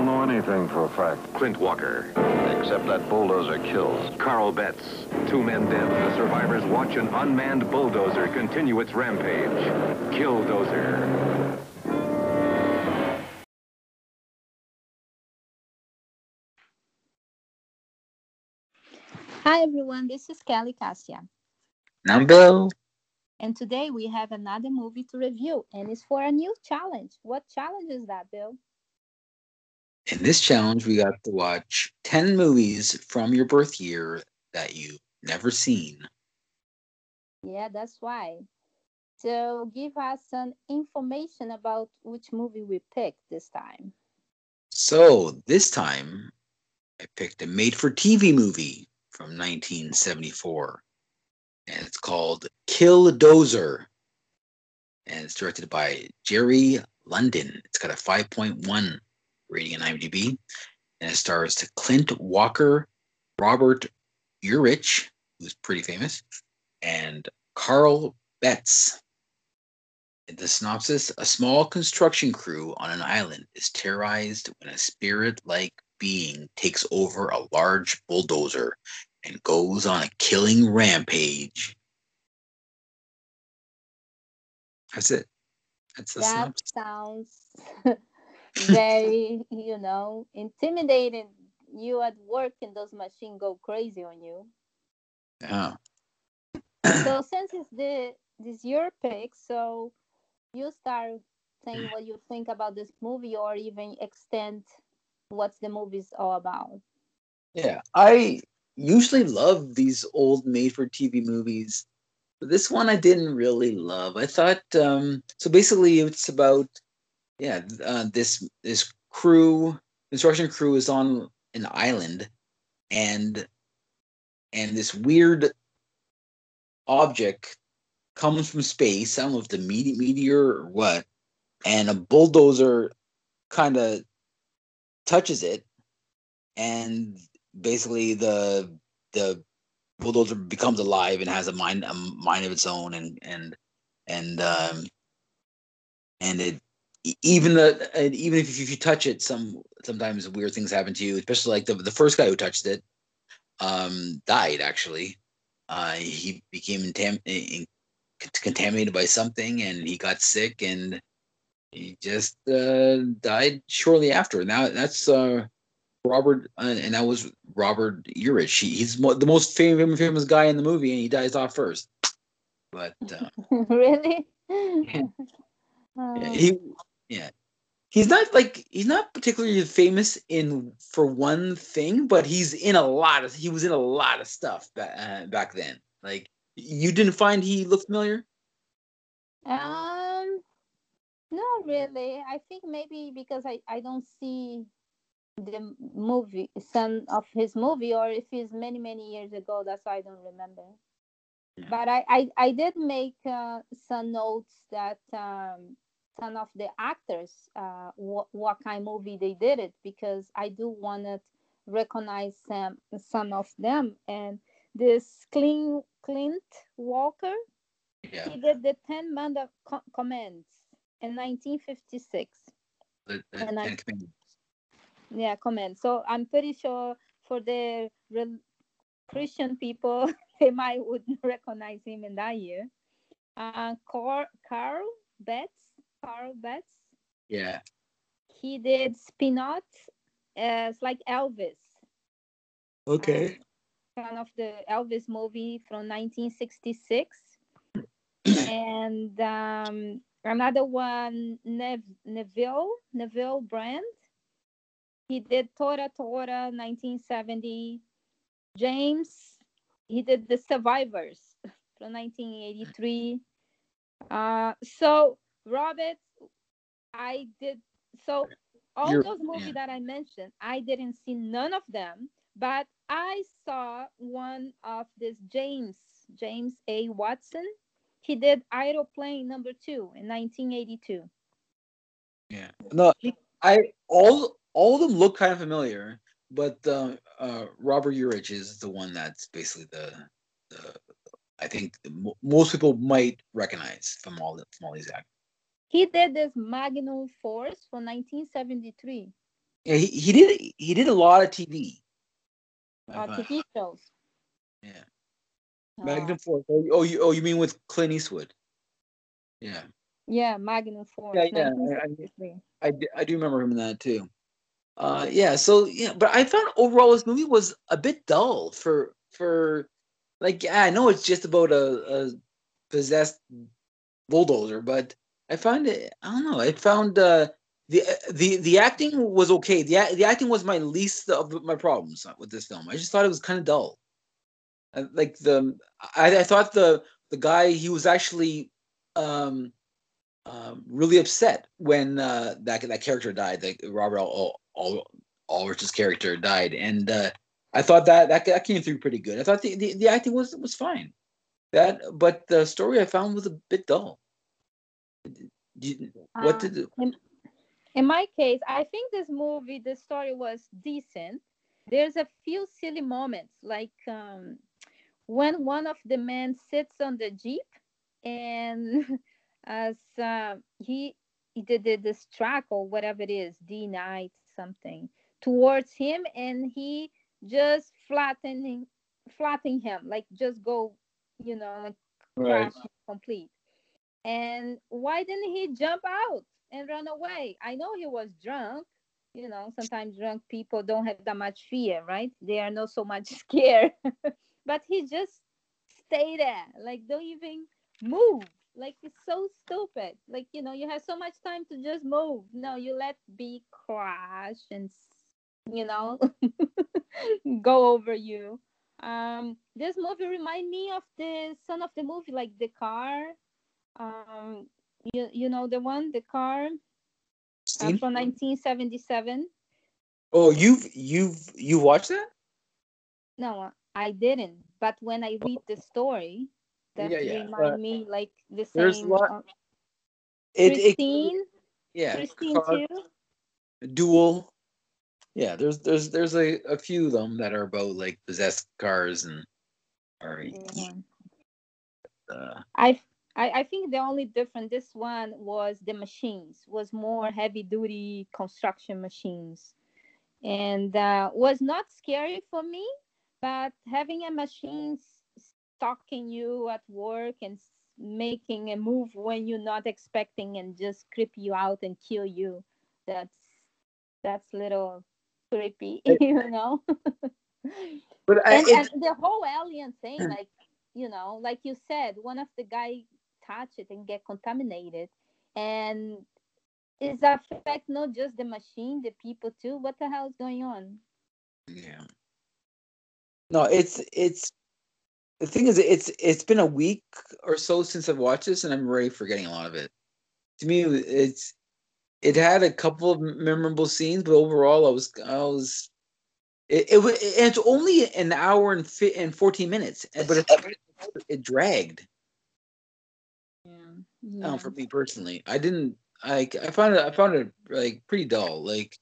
don't know anything for a fact. Clint Walker. Except that bulldozer kills. Carl Betz. Two men dead. The survivors watch an unmanned bulldozer continue its rampage. Killdozer. Hi everyone, this is Kelly Cassia. I'm Bill. And today we have another movie to review, and it's for a new challenge. What challenge is that, Bill? In this challenge, we got to watch 10 movies from your birth year that you've never seen. Yeah, that's why. So give us some information about which movie we picked this time. So this time, I picked a made for TV movie from 1974. And it's called Killdozer. And it's directed by Jerry London. It's got a 5.1 rating on IMDb. And it stars Clint Walker, Robert Urich, who's pretty famous, and Carl Betz. In the synopsis, a small construction crew on an island is terrorized when a spirit like being takes over a large bulldozer and goes on a killing rampage. That's it. That's the that synopsis. sounds very, you know, intimidating. You at work and those machines go crazy on you. Yeah. so since it's the this your pick, so you start saying what you think about this movie or even extend what the movie's all about. Yeah. I usually love these old made for TV movies. But this one I didn't really love. I thought um so basically it's about yeah, uh, this this crew, construction crew is on an island and and this weird object comes from space. I don't know if the mete- meteor or what, and a bulldozer kind of touches it, and basically the the bulldozer becomes alive and has a mind a mind of its own, and and and um, and it even the and even if you, if you touch it, some sometimes weird things happen to you. Especially like the the first guy who touched it, um, died actually. Uh, he became intam- in, contaminated by something, and he got sick, and he just uh, died shortly after. Now that's uh, Robert, uh, and that was Robert Urich. He, he's mo- the most famous famous guy in the movie, and he dies off first. But uh, really? Yeah. Uh, yeah, he yeah he's not like he's not particularly famous in for one thing but he's in a lot of he was in a lot of stuff back, uh, back then like you didn't find he looked familiar Um, not really. I think maybe because I, I don't see the movie, some of his movie, or if it's many, many years ago, that's why I don't remember. Yeah. But I, I, I did make uh, some notes that um, some of the actors, uh, what, what kind of movie they did it, because I do want to recognize some, some of them. And this Clint, Clint Walker, yeah he did the 10 Manda co- Commands in 1956. the, the and I- Ten Yeah, commands. So I'm pretty sure for the real Christian people, they might would recognize him in that year. Uh, Carl, Carl Betz, Carl Betz, yeah he did Spinout as like Elvis. okay one of the Elvis movie from 1966. and um, another one, Nev- Neville, Neville Brand. He did Tora Tora 1970. James, he did The Survivors from 1983. Uh, so, Robert, I did, so all You're- those movies yeah. that I mentioned, I didn't see none of them, but I saw one of this James, James A. Watson. He did Airplane number two in 1982. yeah no i all all of them look kind of familiar but uh, uh robert urich is the one that's basically the the i think the, mo- most people might recognize from all the from all these actors He did this Magnum Force from 1973. Yeah, he, he did he did a lot of TV. Uh, TV shows. Yeah. Oh. Magnum Force. Oh, you- oh, you oh mean with Clint Eastwood? Yeah, Yeah, Magnum Force. yeah, yeah. I, I, 1963. I, d- I do remember him in that too. Uh, yeah. So yeah, but I found overall this movie was a bit dull for for like yeah, I know it's just about a, a possessed bulldozer, but I found it. I don't know. I found uh, the the the acting was okay. The the acting was my least of my problems with this film. I just thought it was kind of dull. Uh, Like the I, I thought the the guy he was actually um um, really upset when uh, that that character died. That Robert Al- Al- character died, and uh, I thought that, that that came through pretty good. I thought the, the, the acting was was fine. That, but the story I found was a bit dull. You- what Uh, did in, in my case, I think this movie, the story was decent. There's a few silly moments, like um, when one of the men sits on the jeep, and as uh, he he did the, this track or whatever it is, D night something towards him, and he just flattening flattening him, like just go, you know, like right? crash complete. And why didn't he jump out and run away? I know he was drunk. You know, sometimes drunk people don't have that much fear, right? They are not so much scared. but he just stay there, like don't even move. Like it's so stupid. Like you know, you have so much time to just move. No, you let B crash and you know go over you. Um, this movie remind me of the son of the movie, like the car. Um, you you know the one, the car uh, from 1977. Oh, you've you've you watched that? No, I didn't. But when I read the story, that Yeah, yeah, remind but me like the there's same. lot- uh, It, it Christine, yeah, Christine car- too. duel. Yeah, there's there's there's a, a few of them that are about like possessed cars and or Yeah. uh, I, I I think the only different this one was the machines was more heavy duty construction machines, and uh, was not scary for me. But having a machine stalking you at work and making a move when you're not expecting and just creep you out and kill you, that's that's little creepy, you know. but I, and, and the whole alien thing like you know like you said one of the guy touch it and get contaminated and is affect not just the machine the people too what the hell is going on Yeah. No, it's it's the thing is it's it's been a week or so since I've watched this and I'm already forgetting a lot of it. To me it's it had a couple of memorable scenes, but overall I was I was it, it wa- it's only an hour and fi- and 14 minutes, but it, it dragged yeah, down for me personally. I didn't I I found it I found it like pretty dull. Like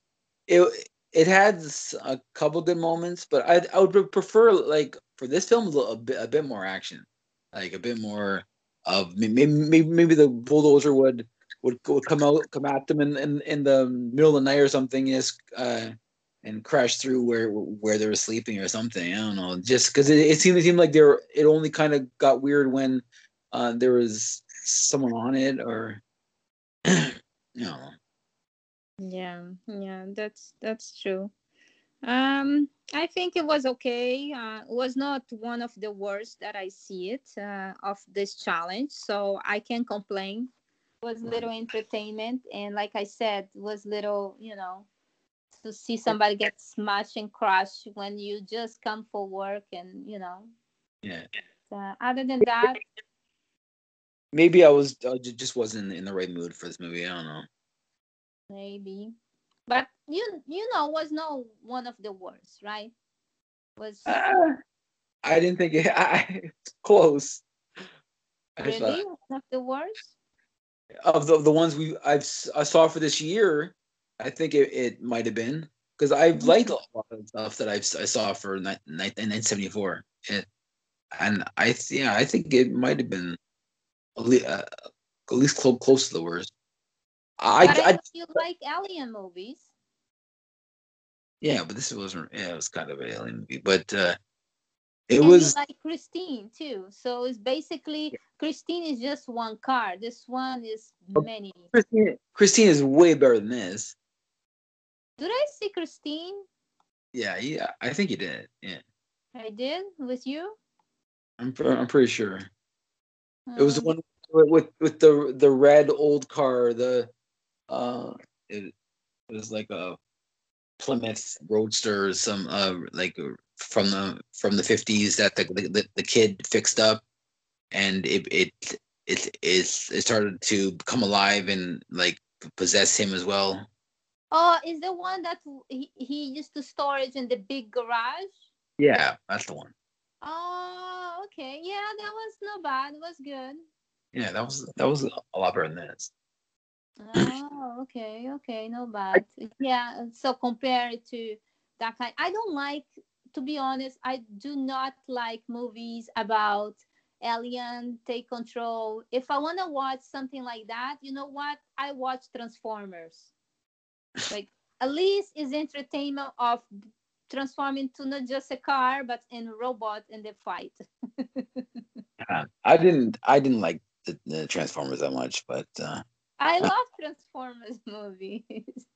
it it had a couple good moments, but I I would prefer like for this film a, bit a bit more action, like a bit more of maybe maybe maybe the bulldozer would would, would come out come at them in, in in the middle of the night or something, yes, uh, and crash through where where they were sleeping or something. I don't know, just because it, it seemed it seemed like they were it only kind of got weird when uh, there was someone on it or you know. yeah yeah that's that's true um i think it was okay uh it was not one of the worst that i see it uh, of this challenge so i can't complain it was little entertainment and like i said it was little you know to see somebody get smashed and crushed when you just come for work and you know Yeah. uh, other than that maybe I was I just wasn't in the right mood for this movie. I don't know. maybe but you you know was not one of the worst right was Ah, I didn't think it. I, close. I really thought- one of the worst of the the ones we I've I saw for this year, I think it, it might have been because I've liked a lot of stuff that I've I saw for ni- ni- 1974. It, and I th- yeah I think it might have been at least, uh, at least close close to the worst. I, but I I you like alien movies Yeah, but this wasn't. Yeah, it was kind of an alien movie, but uh, it and was. like Christine too. So it's basically Christine is just one car. This one is Oh. many. Christine, Christine is way better than this. Did I see Christine? Yeah, yeah, I think you did. Yeah, I did with you. I'm. I'm pretty sure it was the Um, one with with, with the the red old car. The uh, it, it was like a Plymouth Roadster, some uh, like uh, from the from the fifties that the, the the kid fixed up, and it it it is it started to come alive and like possess him as well. Oh, is the one that he, he used to storage in the big garage? Yeah, that's the one. Oh, okay. Yeah, that was not bad. It was good. Yeah, that was that was a lot better than this. Oh, okay, okay, no bad. Yeah, so compare it to that kind. I don't like, to be honest, I do not like movies about alien take control. If I want to watch something like that, you know what? I watch Transformers. Like at least is entertainment of transforming to not just a car but in robot in the fight. Uh, I didn't I didn't like the, the Transformers that much, but uh, I love Transformers movies.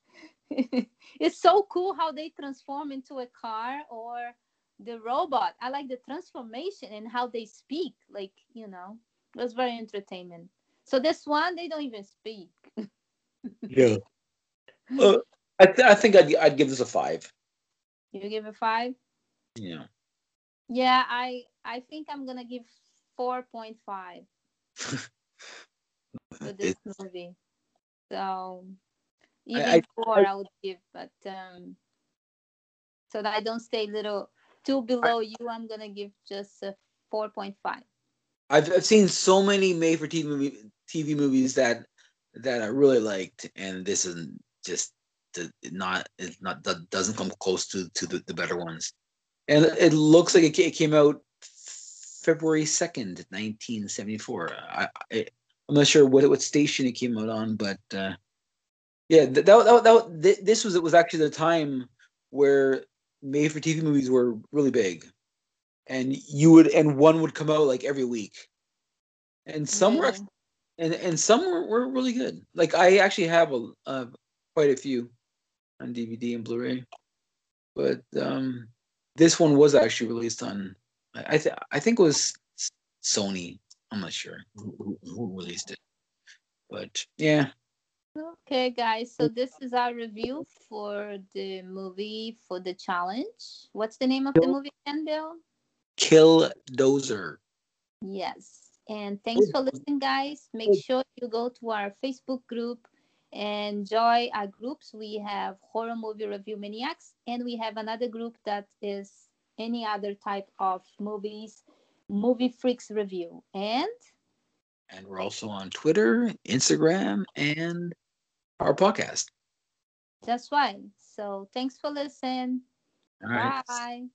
it's so cool how they transform into a car or the robot. I like the transformation and how they speak. Like, you know, it was very entertainment. So this one, they don't even speak. yeah. Uh, I th- I think I'd I'd give this a five. You give it five? Yeah. Yeah, I I think I'm gonna give four point five this It- movie. So even I- four I, would give, but um, so that I don't stay little too below you, I'm gonna give just a four point five. I've I've seen so many made for TV movie TV movies that that I really liked, and this is just the, not it not that doesn't come close to to the, the better ones. And it looks like it, it came out February second, nineteen seventy four. I, I I'm not sure what what station it came out on, but uh, yeah, that, that, that, this was it was actually the time where made for TV movies were really big, and you would and one would come out like every week, and some were and and some were, were really good. Like I actually have a uh, quite a few on DVD and Blu-ray, but um, this one was actually released on I th- I think it was Sony. I'm not sure who, who, who released it, but yeah, Okay, guys. So this is our review for the movie for the challenge. What's the name of the movie again, Bill? Kill Dozer. Yes. And thanks for listening, guys. Make sure you go to our Facebook group and join our groups. We have Horror Movie Review Maniacs, and we have another group that is any other type of movies, Movie Freaks Review. And and we're also on Twitter, Instagram, and our podcast. that's right. So thanks for listening. Right. Bye.